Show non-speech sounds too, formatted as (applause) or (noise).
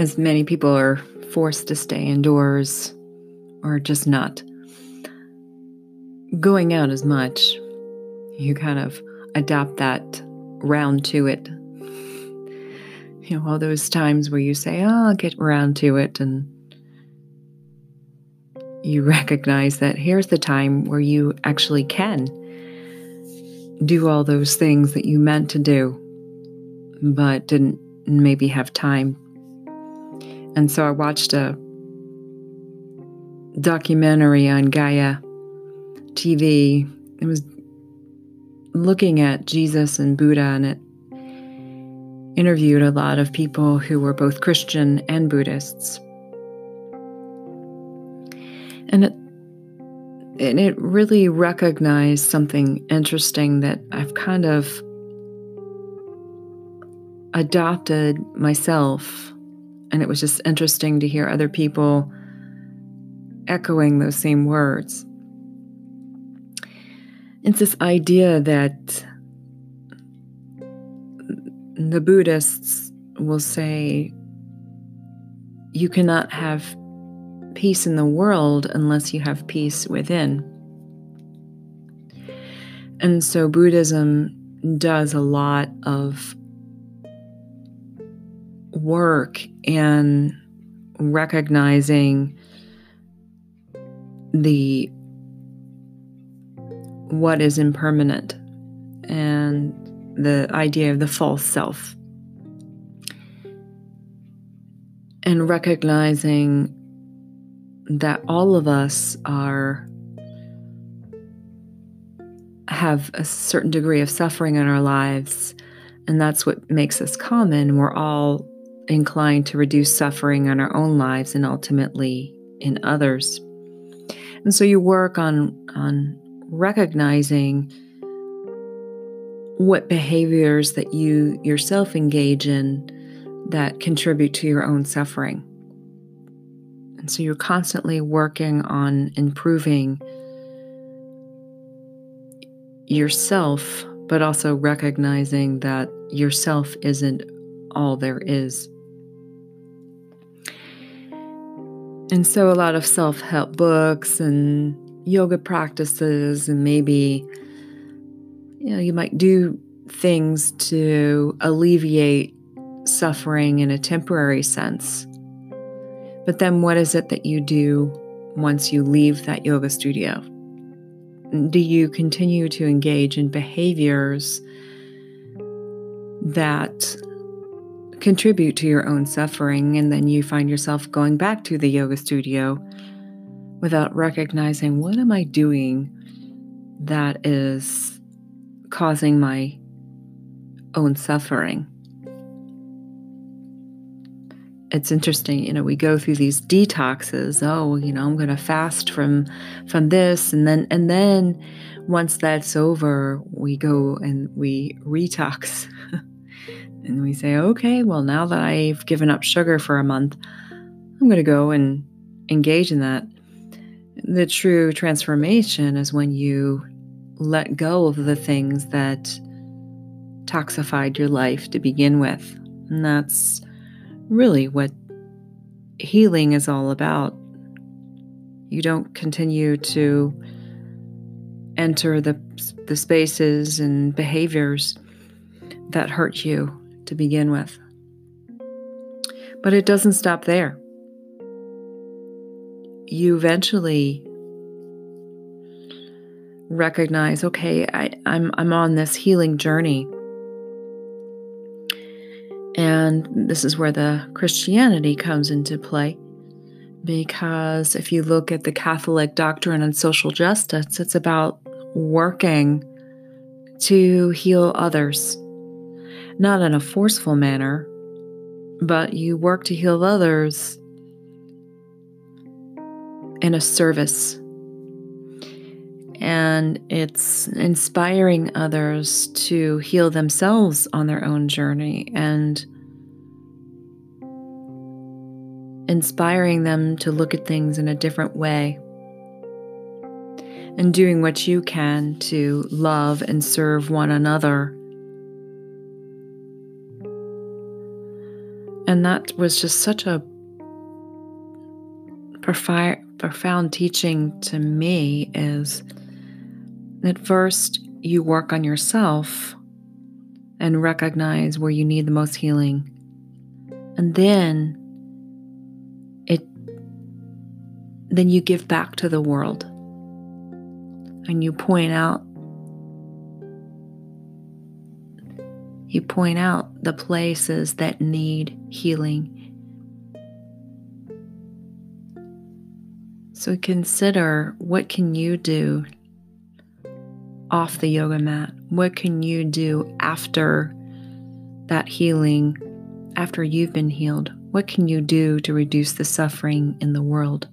as many people are forced to stay indoors or just not going out as much, you kind of adapt that round to it. You know, all those times where you say, oh, I'll get around to it, and you (laughs) recognize that here's the time where you actually can do all those things that you meant to do, but didn't maybe have time. And so I watched a documentary on Gaia TV. It was looking at Jesus and Buddha, and it interviewed a lot of people who were both Christian and Buddhists. And it and it really recognized something interesting that I've kind of adopted myself. And it was just interesting to hear other people echoing those same words. It's this idea that the Buddhists will say you cannot have peace in the world unless you have peace within. And so Buddhism does a lot of work in recognizing the what is impermanent and the idea of the false self. And recognizing that all of us are have a certain degree of suffering in our lives and that's what makes us common we're all inclined to reduce suffering in our own lives and ultimately in others and so you work on on recognizing what behaviors that you yourself engage in that contribute to your own suffering. And so you're constantly working on improving yourself, but also recognizing that yourself isn't all there is. And so a lot of self help books and yoga practices and maybe you know you might do things to alleviate suffering in a temporary sense. But then what is it that you do once you leave that yoga studio? Do you continue to engage in behaviors that contribute to your own suffering and then you find yourself going back to the yoga studio without recognizing what am I doing that is causing my own suffering. It's interesting, you know, we go through these detoxes. Oh, you know, I'm going to fast from from this and then and then once that's over, we go and we (laughs) retox. And we say, "Okay, well, now that I've given up sugar for a month, I'm going to go and engage in that." The true transformation is when you let go of the things that toxified your life to begin with. And that's really what healing is all about. You don't continue to enter the, the spaces and behaviors that hurt you to begin with. But it doesn't stop there. You eventually recognize okay I, I'm, I'm on this healing journey. And this is where the christianity comes into play. Because if you look at the catholic doctrine on social justice it's about working to heal others not in a forceful manner but you work to heal others in a service. And it's inspiring others to heal themselves on their own journey and inspiring them to look at things in a different way and doing what you can to love and serve one another. And that was just such a profi- profound teaching to me is that first you work on yourself and recognize where you need the most healing. And then it then you give back to the world. And you point out you point out the places that need healing. So consider what can you do off the yoga mat? What can you do after that healing, after you've been healed? What can you do to reduce the suffering in the world?